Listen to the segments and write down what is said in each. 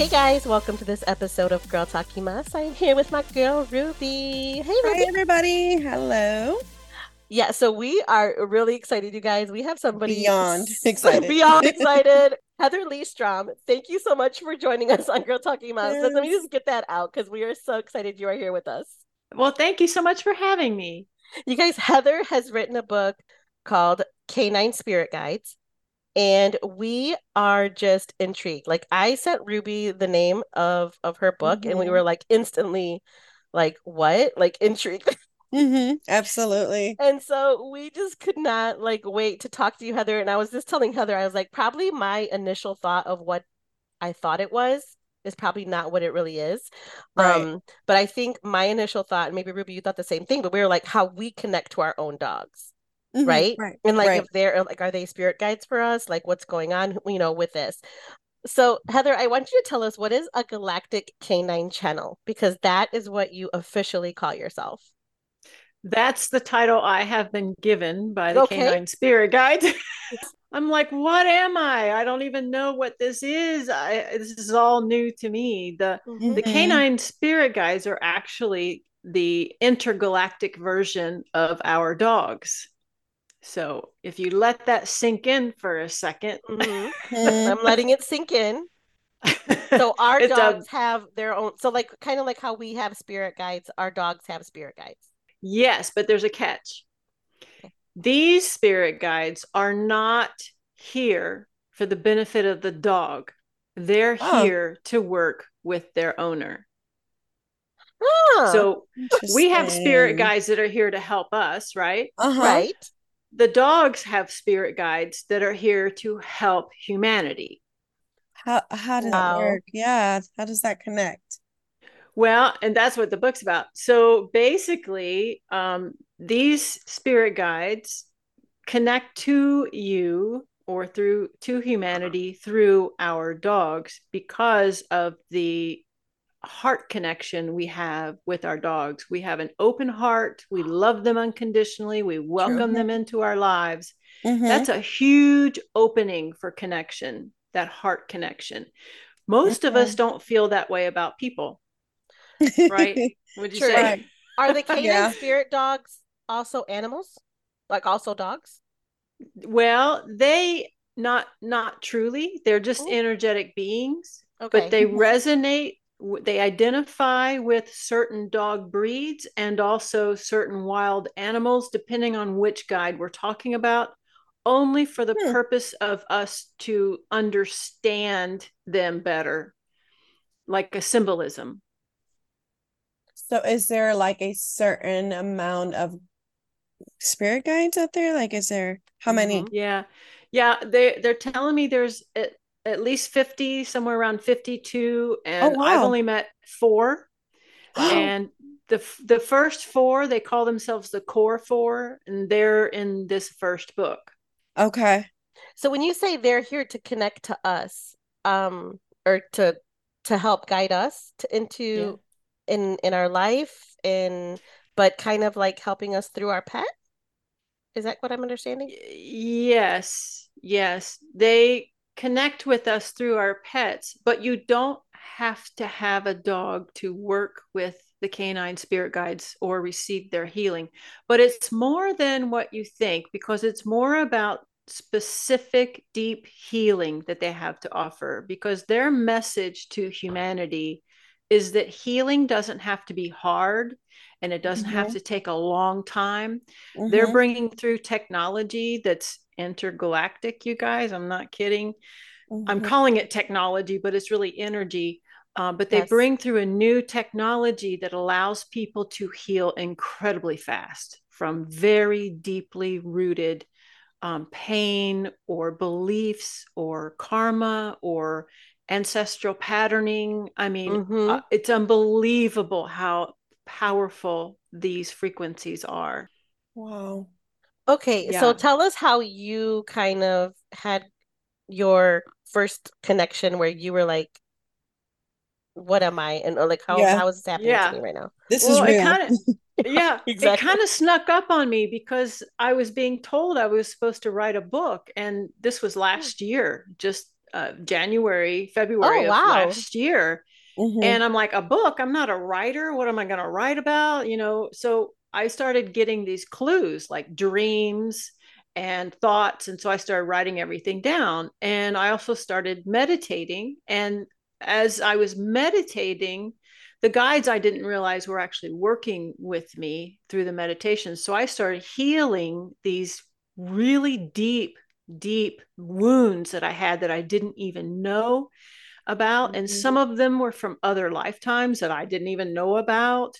Hey guys, welcome to this episode of Girl Talk y Mas. I'm here with my girl Ruby. Hey Ruby. Hi everybody. Hello. Yeah, so we are really excited, you guys. We have somebody beyond excited. beyond excited. Heather Leigh Strom, thank you so much for joining us on Girl Talk y Mas. Yes. Let me just get that out because we are so excited you are here with us. Well, thank you so much for having me. You guys, Heather has written a book called Canine Spirit Guides and we are just intrigued like i sent ruby the name of of her book mm-hmm. and we mm-hmm. were like instantly like what like intrigued mm-hmm. absolutely and so we just could not like wait to talk to you heather and i was just telling heather i was like probably my initial thought of what i thought it was is probably not what it really is right. um but i think my initial thought and maybe ruby you thought the same thing but we were like how we connect to our own dogs Mm-hmm, right? right? And like right. if they're like, are they spirit guides for us? Like what's going on, you know, with this? So Heather, I want you to tell us what is a galactic canine channel because that is what you officially call yourself. That's the title I have been given by the okay. canine spirit guides. I'm like, what am I? I don't even know what this is. I, this is all new to me. The mm-hmm. the canine spirit guides are actually the intergalactic version of our dogs. So if you let that sink in for a 2nd i mm-hmm. I'm letting it sink in. So our dogs a, have their own. So like kind of like how we have spirit guides, our dogs have spirit guides. Yes, but there's a catch. Okay. These spirit guides are not here for the benefit of the dog. They're oh. here to work with their owner. Oh, so we have spirit guides that are here to help us, right? Uh-huh. Right the dogs have spirit guides that are here to help humanity. How how does wow. that work? Yeah, how does that connect? Well, and that's what the book's about. So basically, um, these spirit guides connect to you or through to humanity through our dogs because of the heart connection we have with our dogs. We have an open heart. We love them unconditionally. We welcome True. them into our lives. Mm-hmm. That's a huge opening for connection, that heart connection. Most of us don't feel that way about people, right? Would you True. say? Are the canine yeah. spirit dogs also animals? Like also dogs? Well, they not not truly. They're just Ooh. energetic beings, okay. but they resonate they identify with certain dog breeds and also certain wild animals, depending on which guide we're talking about, only for the hmm. purpose of us to understand them better, like a symbolism. So, is there like a certain amount of spirit guides out there? Like, is there how many? Mm-hmm. Yeah, yeah. They they're telling me there's at least 50 somewhere around 52 and oh, wow. i've only met four. And the the first four they call themselves the core four and they're in this first book. Okay. So when you say they're here to connect to us um or to to help guide us to, into yeah. in in our life and but kind of like helping us through our pet? Is that what i'm understanding? Yes yes. They connect with us through our pets, but you don't have to have a dog to work with the canine spirit guides or receive their healing. But it's more than what you think because it's more about specific deep healing that they have to offer because their message to humanity is that healing doesn't have to be hard and it doesn't mm-hmm. have to take a long time. Mm-hmm. They're bringing through technology that's intergalactic, you guys. I'm not kidding. Mm-hmm. I'm calling it technology, but it's really energy Uh, but they Yes. bring through a new technology that allows people to heal incredibly fast from very deeply rooted um, pain or beliefs or karma or ancestral patterning. I mean, Mhm. uh, it's unbelievable how powerful these frequencies are. Wow. Okay, so tell us how you kind of had your first connection where you were like, what am I? And or like how Yeah. how is this happening Yeah. to me right now? This Well, is it real. kind of yeah, Exactly. it kind of snuck up on me because I was being told I was supposed to write a book, and this was last year, just uh, January, February of Oh, wow. last year. Mhm. And I'm like, a book? I'm not a writer. What am I going to write about? You know, so I started getting these clues like dreams and thoughts. And so I started writing everything down. And I also started meditating. And as I was meditating, the guides I didn't realize were actually working with me through the meditation. So I started healing these really deep, deep wounds that I had that I didn't even know about. And Mhm. some of them were from other lifetimes that I didn't even know about.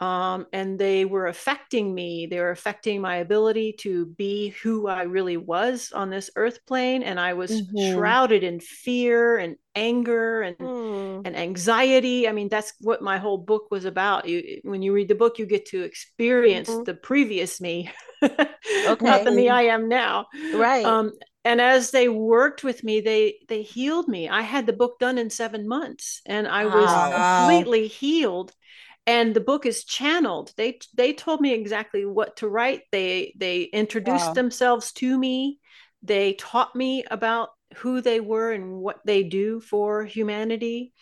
Um, and they were affecting me. They were affecting my ability to be who I really was on this earth plane. And I was Mhm. shrouded in fear and anger and Hmm. and anxiety. I mean, that's what my whole book was about. You, when you read the book, you get to experience Mhm. the previous me, Okay. not the me I am now. Right. Um, and as they worked with me, they they healed me. I had the book done in seven months, and I was Wow. completely healed. And the book is channeled. They they told me exactly what to write. They they introduced Wow. themselves to me. They taught me about who they were and what they do for humanity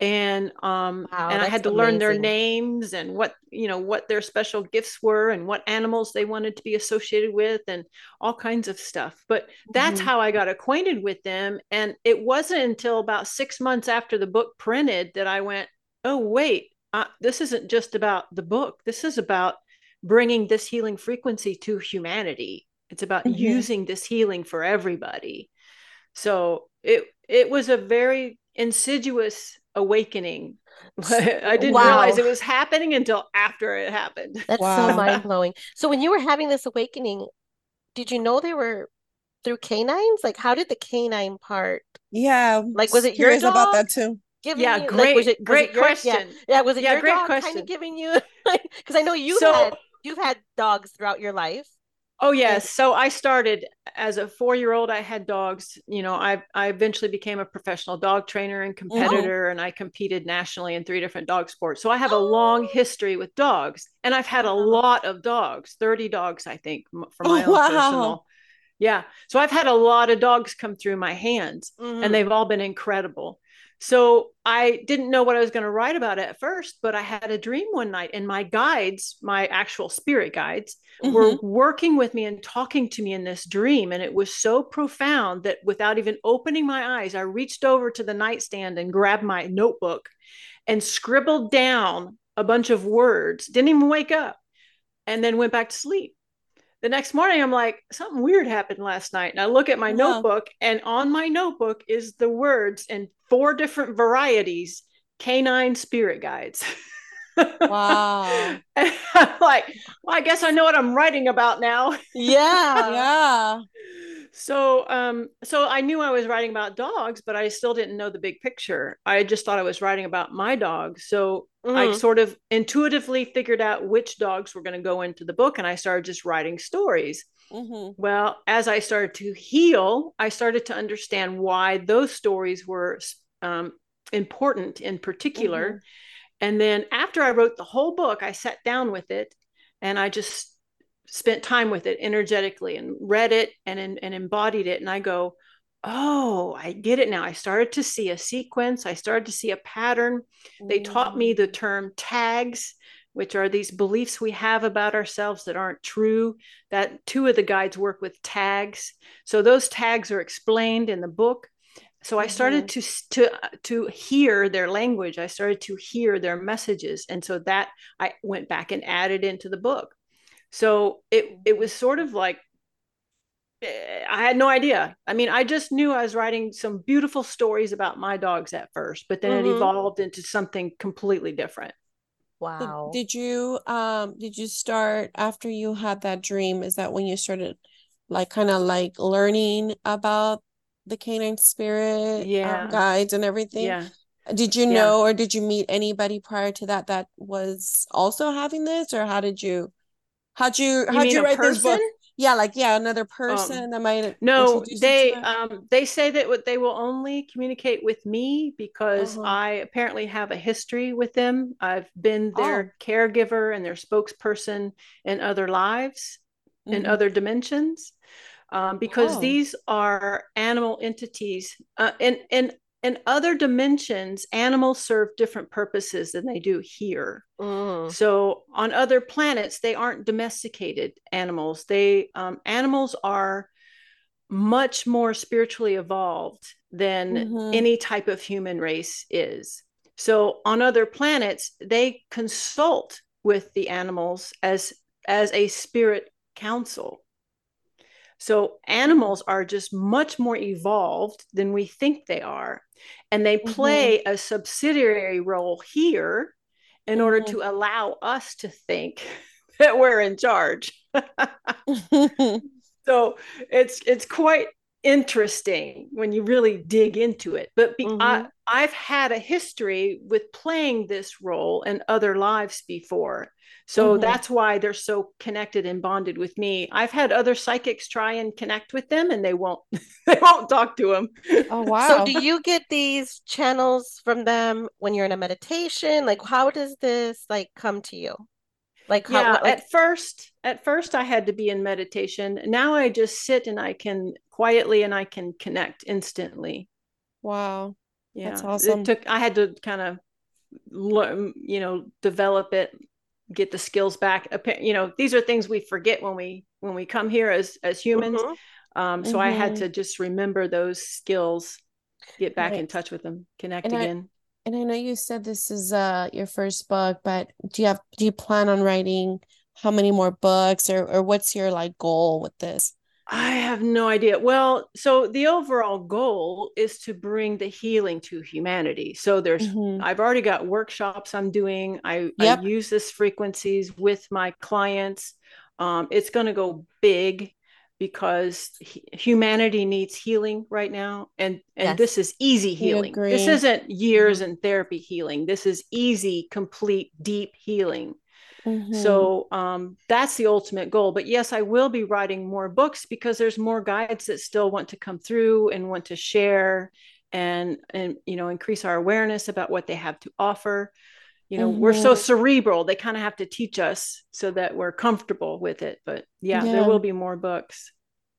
and um Wow, and i had to learn their names and what you know what their special gifts were and what animals they wanted to be associated with and all kinds of stuff but that's Mhm. how i got acquainted with them and it wasn't until about six months after the book printed that i went oh wait uh, this isn't just about the book this is about bringing this healing frequency to humanity it's about Mhm. using this healing for everybody so it it was a very insidious awakening. I didn't Wow. realize it was happening until after it happened. That's Wow. so mind blowing. So when you were having this awakening, did you know they were through canines? Like, how did the canine part Yeah. Like, was it your curious about that too. Giving Yeah, you? Like, great, was it was great your, yeah, question. yeah, was it Yeah, your great dog kind question. of giving you? Because I know you've So- had you've had dogs throughout your life. Oh yes. So I started as a four-year-old. I had dogs. You know, I I eventually became a professional dog trainer and competitor, and I competed nationally in three different dog sports. So I have a long history with dogs, and I've had a lot of dogs, thirty dogs, I think, for my Oh, own wow. personal. Yeah. So I've had a lot of dogs come through my hands, Mhm. and they've all been incredible. So I didn't know what I was going to write about at first, but I had a dream one night, and my guides, my actual spirit guides, were Mhm. working with me and talking to me in this dream. And it was so profound that without even opening my eyes, I reached over to the nightstand and grabbed my notebook and scribbled down a bunch of words, didn't even wake up, and then went back to sleep. The next morning, I'm like, something weird happened last night. And I look at my Wow. notebook, and on my notebook is the words in four different varieties canine spirit guides. Wow. And I'm like, well, I guess I know what I'm writing about now. Yeah. Yeah. So, um, so I knew I was writing about dogs, but I still didn't know the big picture. I just thought I was writing about my dog. So I Mhm. sort of intuitively figured out which dogs were going to go into the book, and I started just writing stories. Mhm. Well, as I started to heal, I started to understand why those stories were um, important in particular. And then after I wrote the whole book, I sat down with it and I just spent time with it energetically and read it and, and embodied it. And I go, oh, I get it now. I started to see a sequence, I started to see a pattern. They taught me mm. the term tags, which are these beliefs we have about ourselves that aren't true. That two of the guides work with tags. So those tags are explained in the book. So I started mm-hmm. to to to hear their language. I started to hear their messages, and so that I went back and added into the book. So it it was sort of like eh, I had no idea. I mean, I just knew I was writing some beautiful stories about my dogs at first, but then Mhm. it evolved into something completely different. Wow. Did you um did you start after you had that dream? Is that when you started like kind of like learning about the canine spirit um, Yeah. guides and everything? Yeah. Did you Yeah. know or did you meet anybody prior to that that was also having this or how did you how'd you how'd you write this book? Yeah, like yeah, another person that might No, introduce you to they um they say that what they will only communicate with me because Uh-huh. I apparently have a history with them. I've been Oh. their caregiver and their spokesperson in other lives, in Mhm. other dimensions. Um, because Wow. these are animal entities. Uh, and in in other dimensions, animals serve different purposes than they do here. Mm. So on other planets, they aren't domesticated animals. They um, animals are much more spiritually evolved than Mhm. any type of human race is. So on other planets, they consult with the animals as as a spirit council. So animals are just much more evolved than we think they are. And they Mhm. play a subsidiary role here in order Mhm. to allow us to think that we're in charge. so it's it's quite interesting when you really dig into it. But be, I, Mhm. I've had a history with playing this role in other lives before. So Mhm. that's why they're so connected and bonded with me. I've had other psychics try and connect with them and they won't they won't talk to them. Oh wow. So do you get these channels from them when you're in a meditation? Like how does this like come to you? Like how yeah like at first at first i had to be in meditation now i just sit and i can quietly and i can connect instantly Wow. yeah That's awesome. it took i had to kind of learn you know develop it get the skills back you know these are things we forget when we when we come here as as humans Mhm. um so i had Mhm. to just remember those skills get back in touch with them connect And I- again And I know you said this is uh your first book, but do you have do you plan on writing how many more books or or what's your like goal with this? I have no idea. Well, so the overall goal is to bring the healing to humanity. So there's Mhm. I've already got workshops I'm doing. I, Yep. I use this frequencies with my clients. Um, it's going to go big because hu- humanity needs healing right now and and Yes. this is easy healing. This isn't years Mhm. in therapy healing. This is easy, complete, deep healing. Mhm. So um, that's the ultimate goal. But yes, I will be writing more books because there's more guides that still want to come through and want to share and and you know increase our awareness about what they have to offer. You know, we're so Mhm. cerebral; they kind of have to teach us so that we're comfortable with it. But yeah, Yeah. there will be more books.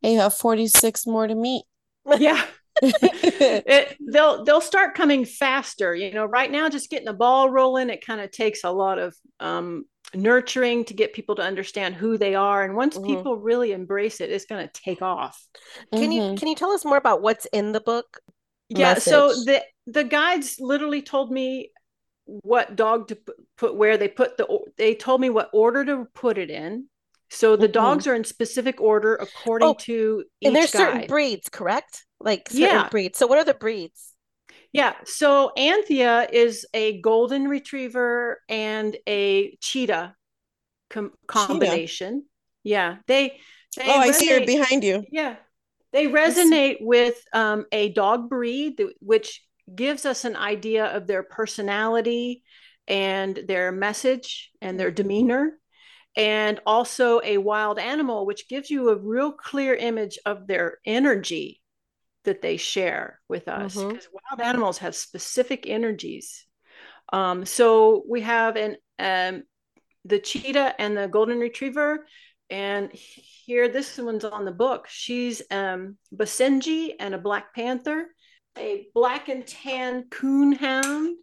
And you have 46 more to meet. Yeah. it, they'll they'll start coming faster you know right now just getting the ball rolling it kind of takes a lot of um, nurturing to get people to understand who they are and once Mhm. people really embrace it it's going to take off Can you Mhm. can you tell us more about what's in the book? yeah so the the guides literally told me what dog to put where they put the they told me what order to put it in so the Mhm. dogs are in specific order according Oh, to each And there's certain breeds, correct? Like certain Yeah. breeds. So what are the breeds? Yeah, so Anthea is a golden retriever and a cheetah com- combination. Yeah, they they Oh, I see her behind you. Yeah, they resonate with um, a dog breed, which gives us an idea of their personality and their message and their demeanor. And also a wild animal, which gives you a real clear image of their energy that they share with us. Because wild animals have specific energies. Um, so we have an um, the cheetah and the golden retriever. And here, this one's on the book. She's um, Basenji and a black panther, a black and tan coonhound,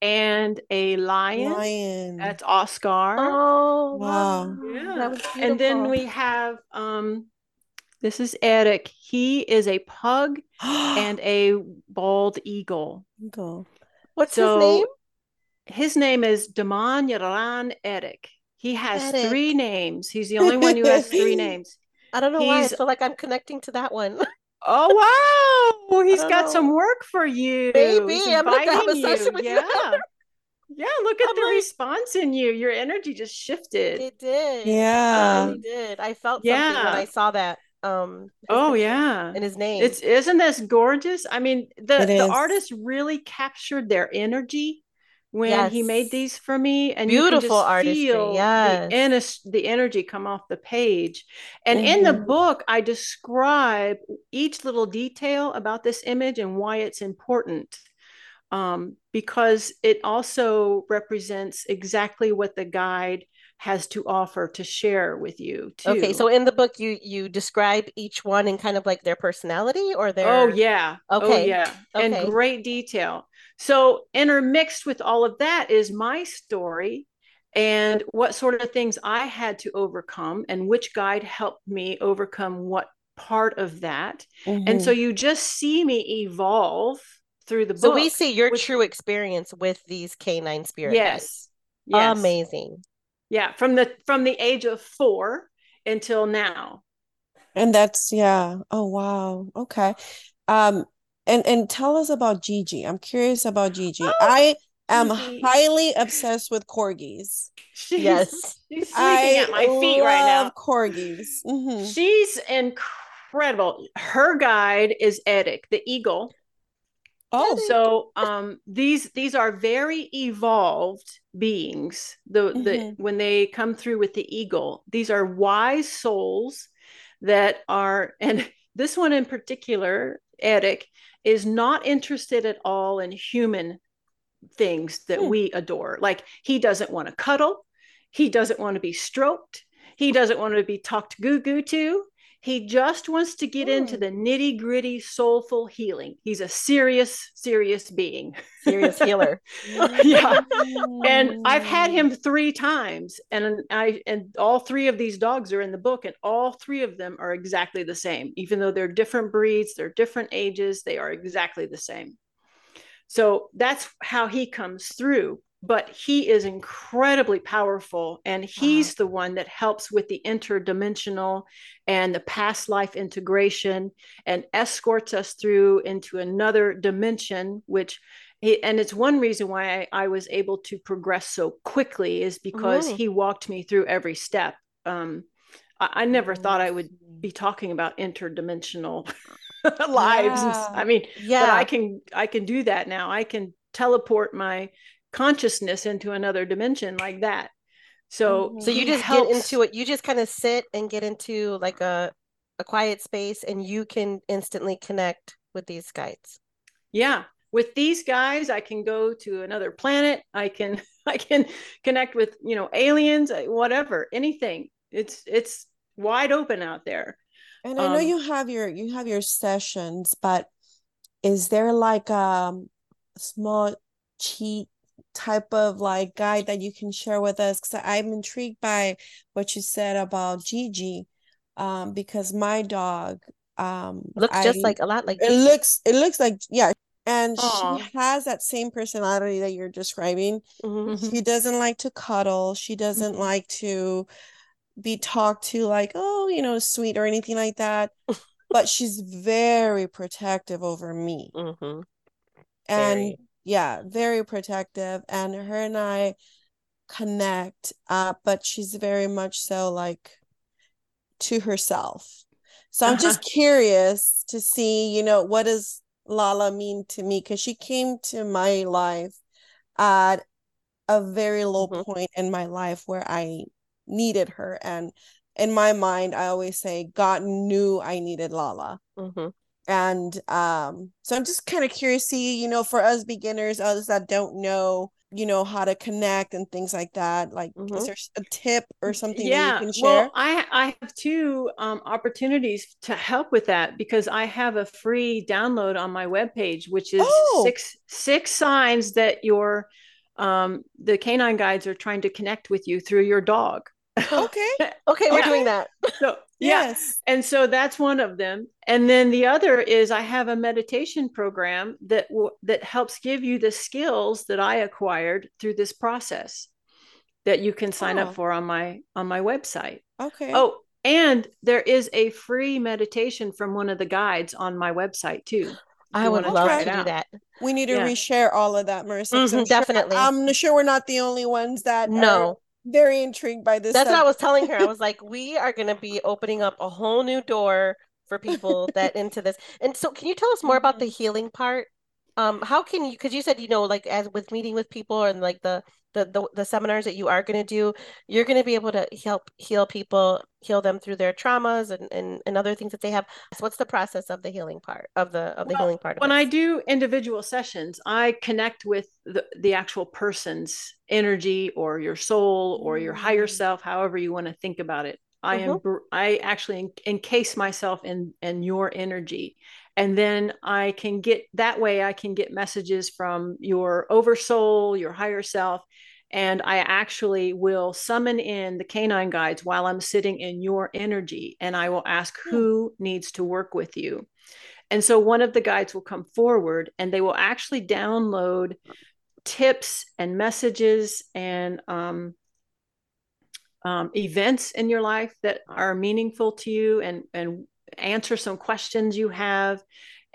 and a lion. Lion. That's Oscar. Oh, Wow. Yeah. That was And then we have um, this is Eric. He is a pug and a bald eagle. Go. What's so his name? his name is Daman Yaran Eric. He has Eric. three names. He's the only one who has three names. I don't know why I feel like I'm connecting to that one. Oh wow, he's don't got know. some work for you. Maybe. He's I'm gonna grab a inviting session you. with you. Yeah. Yeah, look at I'm the like- response in you. Your energy just shifted. It did. Yeah. It really did. I felt something when Yeah. I saw that. Um Oh picture yeah. and his name. It's isn't this gorgeous? I mean, the It the is. artist really captured their energy when he made these for me, and you can Beautiful artistry, feel yes. the the energy come off the page. And in the Mhm. book, I describe each little detail about this image and why it's important. Um, because it also represents exactly what the guide has to offer to share with you too. Okay, so in the book you you describe each one in kind of like their personality or oh, their Oh yeah. Oh Okay. yeah. In great detail. So intermixed with all of that is my story and what sort of things I had to overcome and which guide helped me overcome what part of that. And so mm-hmm. you just see me evolve through the book. So we see your which- true experience with these canine spirit Yes. guides. Yes. Amazing. Yeah, from the from the age of 4 until now. And that's yeah. Oh wow. Okay. Um and and tell us about Gigi. I'm curious about Gigi. Oh, I am Gigi. highly obsessed with corgis. She's, Yes. she's sleeping I at my feet right now. love corgis. Mhm. She's incredible. Her guide is Edic, the eagle. Oh, So um these these are very evolved beings. The the Mhm. when they come through with the eagle, these are wise souls that are and this one in particular, Edic, is not interested at all in human things that Hmm. we adore. Like he doesn't want to cuddle, he doesn't want to be stroked, he doesn't want to be talked goo goo to. He just wants to get into Hmm. the nitty gritty, soulful healing. He's a serious, serious being. Serious healer. Yeah. And I've had him three times, and I and all three of these dogs are in the book, and all three of them are exactly the same. Even though they're different breeds, they're different ages, they are exactly the same. So that's how he comes through. But he is incredibly powerful, and he's the one that helps with the interdimensional and the past life integration and escorts us through into another dimension, which he, and it's one reason why I, I was able to progress so quickly is because Mhm. he walked me through every step. Um, I, I never thought I would be talking about interdimensional lives. Yeah. I mean, but Yeah. I can I can do that now. I can teleport my consciousness into another dimension like that. So Mhm. So you just helps- get into it. You just kind of sit and get into like a a quiet space and you can instantly connect with these guides. yeah with these guys i can go to another planet i can i can connect with you know aliens uh, whatever anything it's it's wide open out there And I know Um, you have your you have your sessions, but is there like um, a small cheat type of like guide that you can share with us? Because I'm intrigued by what you said about Gigi, um, because my dog um Looks just like a lot like it Gigi. looks it looks like yeah, and Aw. she has that same personality that you're describing. Mhm. Mhm. She doesn't like to cuddle. She doesn't Mhm. like to be talked to like, oh, you know, sweet or anything like that. But she's very protective over me. Mhm. And Very. Yeah, very protective. And her and I connect, uh, but she's very much so like to herself. So I'm just curious to see, you know, what does Lala mean to me? Because she came to my life at a very low Mhm. point in my life where I needed her. And in my mind, I always say God knew I needed Lala. Mhm. And um, so I'm just kind of curious, to see, you know, for us beginners, others that don't know, you know, how to connect and things like that. Like, is Mhm. there a tip or something that yeah you can well share? i i have two um, opportunities to help with that because i have a free download on my webpage which is Oh. six six signs that your um, the canine guides are trying to connect with you through your dog Okay. Okay, we're Yeah. doing that. so yeah Yes. and so that's one of them and then the other is i have a meditation program that w- that helps give you the skills that i acquired through this process that you can sign Oh. up for on my on my website Okay. oh And there is a free meditation from one of the guides on my website too. I would love to do that. We need to yeah. reshare all of that, Marissa. Mm-hmm, definitely. Sure, I'm sure we're not the only ones that no very intrigued by this. That's what I was telling her. I was like, we are going to be opening up a whole new door for people that into this. And so, can you tell us more about the mm-hmm. healing part? Um, how can you? Because you said you know, like as with meeting with people and like the the the, the seminars that you are going to do you're going to be able to help heal people heal them through their traumas and, and and other things that they have so what's the process of the healing part of the of the well, healing part when i do individual sessions i connect with the, the actual person's energy or your soul or your higher mm. self however you want to think about it i mm-hmm. am i actually encase myself in in your energy and then i can get that way i can get messages from your oversoul your higher self and i actually will summon in the canine guides while i'm sitting in your energy and i will ask hmm. who needs to work with you and so one of the guides will come forward and they will actually download tips and messages and um, um, events in your life that are meaningful to you and and answer some questions you have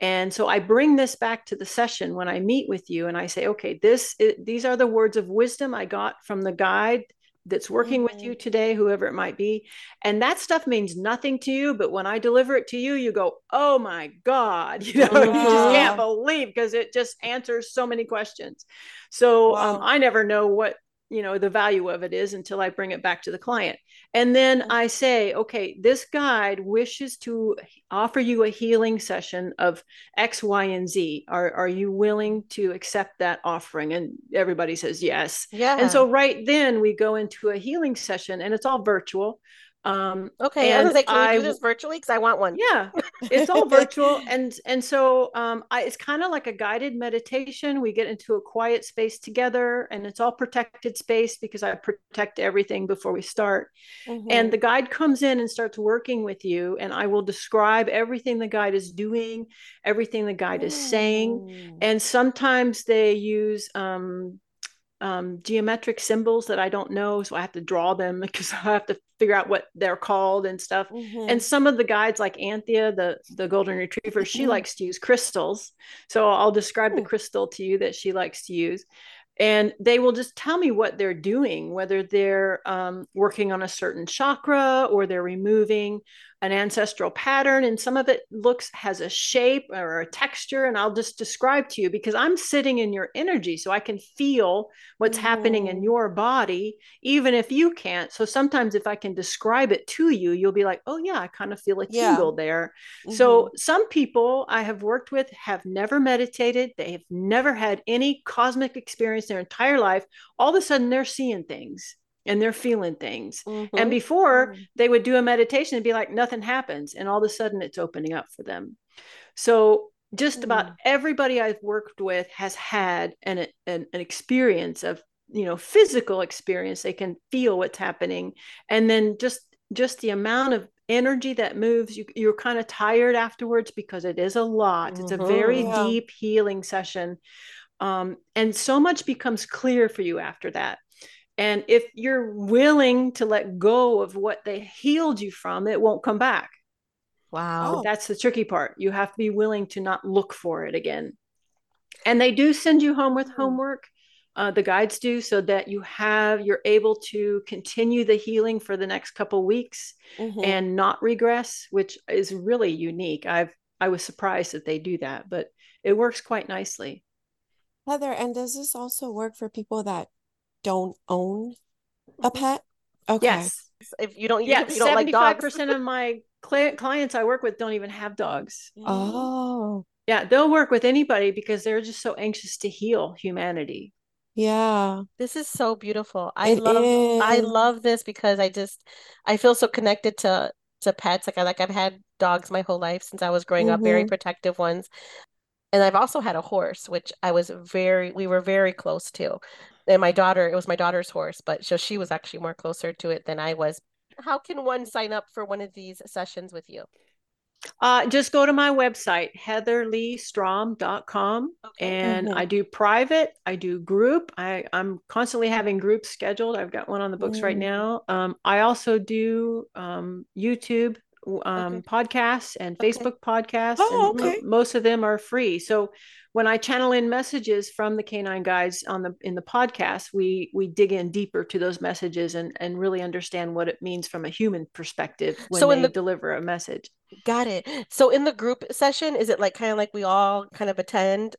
and so i bring this back to the session when i meet with you and i say okay this is, these are the words of wisdom i got from the guide that's working mm-hmm. with you today whoever it might be and that stuff means nothing to you but when i deliver it to you you go oh my god you know you just can't believe because it just answers so many questions so um, wow. um, i never know what you know the value of it is until i bring it back to the client. And then mm-hmm. i say okay this guide wishes to offer you a healing session of x y and z. Are, are you willing to accept that offering? And everybody says yes. Yeah and so right then we go into a healing session and it's all virtual um okay and I was like, can I, do this virtually because I want one. Yeah, it's all virtual, and and so um, I, it's kind of like a guided meditation. We get into a quiet space together, and it's all protected space because I protect everything before we start. Mm-hmm. And the guide comes in and starts working with you, and I will describe everything the guide is doing, everything the guide mm. is saying, and sometimes they use um, um, geometric symbols that I don't know, so I have to draw them because I have to figure out what they're called and stuff. Mm-hmm. And some of the guides, like Anthea, the the golden retriever, she mm-hmm. likes to use crystals. So I'll describe Ooh. the crystal to you that she likes to use and they will just tell me what they're doing whether they're um, working on a certain chakra or they're removing an ancestral pattern and some of it looks has a shape or a texture and i'll just describe to you because i'm sitting in your energy so i can feel what's mm happening in mm. your body even if you can't so sometimes if i can describe it to you you'll be like oh yeah i kind of feel a tingle yeah. there mm-hmm. so some people i have worked with have never meditated they have never had any cosmic experience their entire life all of a sudden they're seeing things and they're feeling things. Mm-hmm. And before mm-hmm. they would do a meditation and be like, nothing happens. And all of a sudden it's opening up for them. So just mm-hmm. about everybody I've worked with has had an, an, an experience of, you know, physical experience. They can feel what's happening. And then just, just the amount of energy that moves you, you're kind of tired afterwards because it is a lot. It's a very mm-hmm. yeah. deep healing session. Um, and so much becomes clear for you after that and if you're willing to let go of what they healed you from, it won't come back. Wow. That's the tricky part. You have to be willing to not look for it again. And they do send you home with hmm. homework. Uh, the guides do so that you have you're able to continue the healing for the next couple weeks mm-hmm. and not regress which is really unique i've i was surprised that they do that but it works quite nicely heather and does this also work for people that don't own a mm-hmm. pet? Okay. Yes. If you don't, yeah, seventy-five percent of my cl- clients I work with don't even have dogs. Oh. Yeah, they'll work with anybody because they're just so anxious to heal humanity. Yeah. This is so beautiful. I it love is. I love this because I just I feel so connected to to pets. Like I like I've had dogs my whole life since I was growing mm-hmm. up, very mm-hmm. protective ones. And I've also had a horse, which I was very we were very close to and my daughter it was my daughter's horse but so she was actually more closer to it than i was how can one sign up for one of these sessions with you Uh, just go to my website, heatherleighstrom.com. Okay. And mm-hmm. I do private, I do group. I, I'm constantly having groups scheduled. I've got one on the books mm. right now. Um, I also do um, YouTube um, okay. podcasts and okay. Facebook podcasts. Oh, and okay. most of them are free. So when I channel in messages from the canine guides on the in the podcast, we we dig in deeper to those messages and and really understand what it means from a human perspective when so they the, deliver a message. Got it. So in the group session, is it like kind of like we all kind of attend,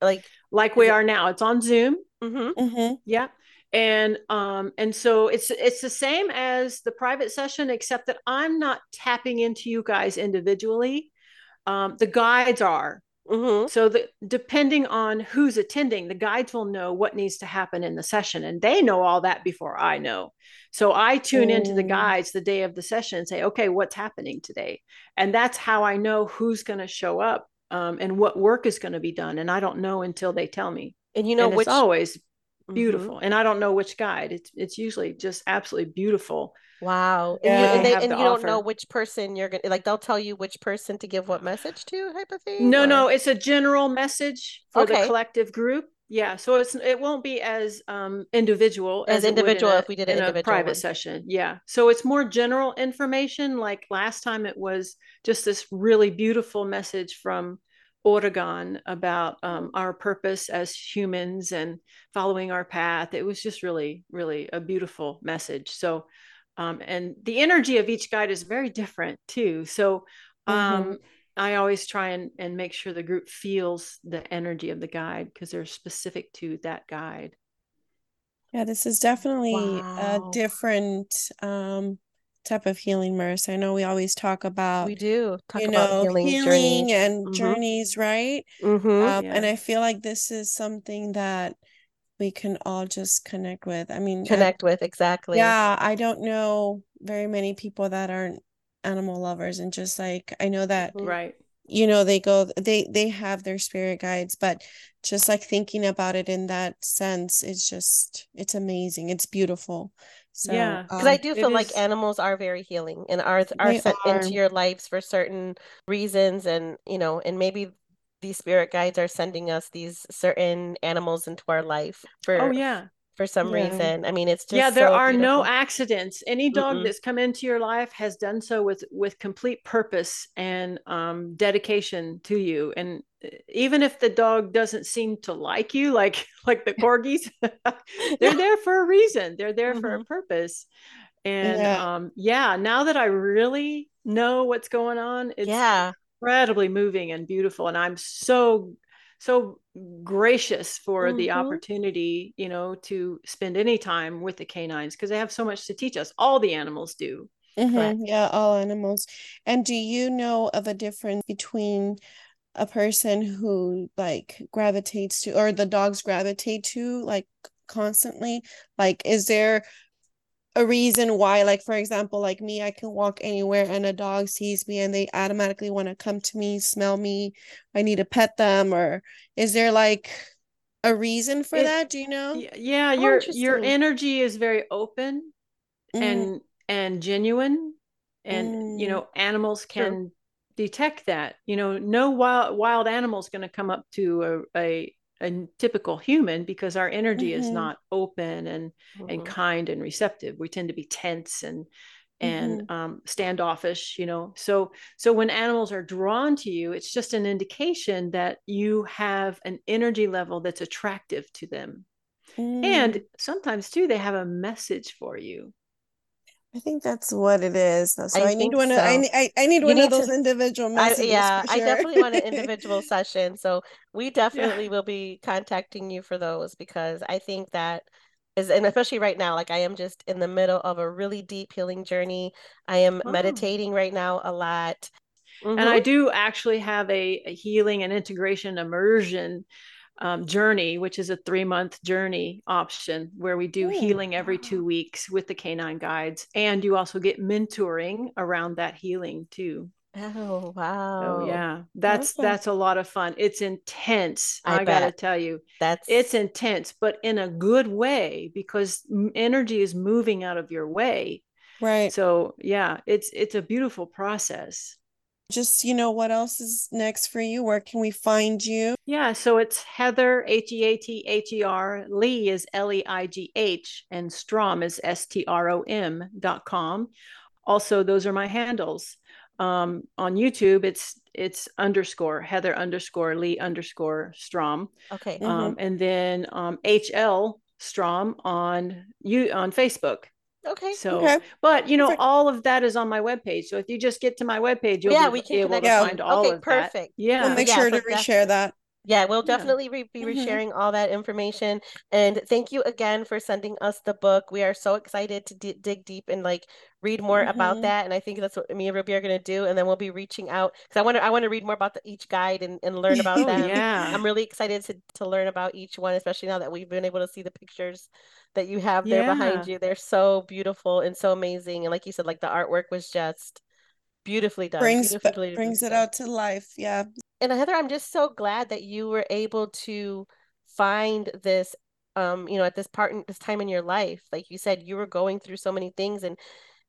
like like we it... are now? It's on Zoom. Mm-hmm. Mm-hmm. Yeah and um and so it's it's the same as the private session except that i'm not tapping into you guys individually um the guides are mm-hmm. so the depending on who's attending the guides will know what needs to happen in the session and they know all that before i know so i tune mm. into the mm. guides the day of the session and say okay what's happening today and that's how i know who's going to show up um, and what work is going to be done and i don't know until they tell me and you know and which always beautiful mm-hmm. and i don't know which guide it's it's usually just absolutely beautiful wow yeah. and you, and, they, and you don't know which person you're gonna like they'll tell you which person to give what message to type of thing no or? no it's a general message for okay. the collective group yeah so it's it won't be as um individual as, as individual a, if we did in a private one. session yeah so it's more general information like last time it was just this really beautiful message from Oregon about um, our purpose as humans and following our path. It was just really, really a beautiful message. So, um, and the energy of each guide is very different too. So, um, mm-hmm. I always try and, and make sure the group feels the energy of the guide because they're specific to that guide. Yeah, this is definitely wow. a different um, type of healing Merce. I know we always talk about we do talk you about know healing, healing and mm-hmm. journeys, right? Mm-hmm. Um, yeah. And I feel like this is something that we can all just connect with. I mean, connect I, with exactly. Yeah, I don't know very many people that aren't animal lovers, and just like I know that mm-hmm. right you know they go they they have their spirit guides but just like thinking about it in that sense it's just it's amazing it's beautiful so, yeah, because um, I do feel like animals are very healing and are are sent are. into your lives for certain reasons, and you know, and maybe these spirit guides are sending us these certain animals into our life for oh yeah for some yeah. reason. I mean, it's just yeah. There so are beautiful. no accidents. Any dog Mm-mm. that's come into your life has done so with with complete purpose and um, dedication to you. And uh, even if the dog doesn't seem to like you, like like the corgis, they're there for a reason. They're there mm-hmm. for a mm-hmm. purpose. And yeah. um, yeah, now that I really know what's going on, it's yeah. incredibly moving and beautiful. And I'm so so gracious for mm-hmm. the opportunity you know to spend any time with the canines because they have so much to teach us all the animals do mm-hmm. yeah all animals and do you know of a difference between a person who like gravitates to or the dogs gravitate to like constantly like is there a reason why like for example like me i can walk anywhere and a dog sees me and they automatically want to come to me smell me i need to pet them or is there like a reason for it, that do you know yeah oh, your your energy is very open mm. and and genuine and mm. you know animals can sure. detect that you know no wild wild animal is going to come up to a, a a typical human because our energy mm-hmm. is not open and mm-hmm. and kind and receptive we tend to be tense and and mm-hmm. um, standoffish you know so so when animals are drawn to you it's just an indication that you have an energy level that's attractive to them mm. and sometimes too they have a message for you I think that's what it is. So I, I need one. So. Of, I, I, I need you one need of those to, individual messages. I, yeah, sure. I definitely want an individual session. So we definitely yeah. will be contacting you for those because I think that is, and especially right now, like I am just in the middle of a really deep healing journey. I am oh. meditating right now a lot. Mm-hmm. And I mm-hmm. do actually have a, a healing and integration immersion um, journey, which is a three month journey option where we do Ooh, healing every two weeks with the canine guides. And you also get mentoring around that healing too. Oh wow. Oh yeah. That's awesome. that's a lot of fun. It's intense. I, I got to tell you. That's It's intense, but in a good way because energy is moving out of your way. Right. So, yeah, it's it's a beautiful process. Just you know what else is next for you? Where can we find you? Yeah so it's heather h-e-a-t-h-e-r leigh is l-e-i-g-h and strom is s-t-r-o-m dot com. Also those are my handles. Um, on youtube it's it's underscore heather underscore leigh underscore strom. Okay. Um, and then um, hl strom on you on facebook Okay. So, Okay. but you know, Perfect. all of that is on my webpage. So if you just get to my webpage, you'll Yeah, be we can able to connect you. find all Okay, of that. perfect. Yeah. we'll make yeah, sure so to reshare that Yeah, we'll Yeah. definitely re- be Mhm. resharing all that information. And thank you again for sending us the book. We are so excited to d dig deep and like read more about Mhm. that. And I think that's what me and Ruby are going to do. And then we'll be reaching out because I want to I want to read more about the, each guide and, and learn about them. yeah. I'm really excited to to learn about each one, especially now that we've been able to see the pictures that you have there behind you. They're so beautiful and so amazing. And like you said, like the artwork was just beautifully done. brings beautifully, brings beautifully it done out to life yeah and Heather, I'm just so glad that you were able to find this, um, you know, at this part in this time in your life. Like you said, you were going through so many things and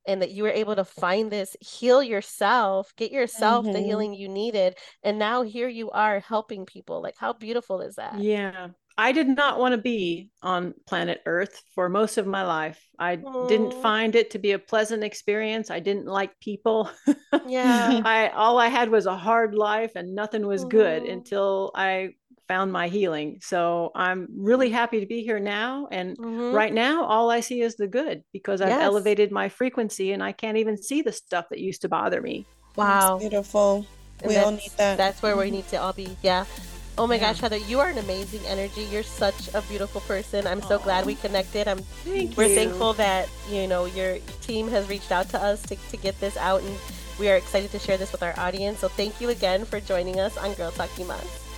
and that you were able to find this, heal yourself, get yourself the Mhm. healing you needed. And now here you are helping people. Like how beautiful is that? Yeah. I did not want to be on planet Earth for most of my life. I didn't find it to be a pleasant experience. I didn't like people. Yeah. I all I had was a hard life and nothing was good Mhm. until I found my healing. So I'm really happy to be here now and Mhm. right now all I see is the good because I've Yes. elevated my frequency and I can't even see the stuff that used to bother me. Wow. It's beautiful And we all that's- need that That's where we Mhm. need to all be. Yeah. Oh my Yeah. gosh, Heather, you are an amazing energy. You're such a beautiful person. I'm so glad we connected. I'm Thank we're you. thankful that, you know, your team has reached out to us to, to get this out and we are excited to share this with our audience. So thank you again for joining us on Girl Talk Mas.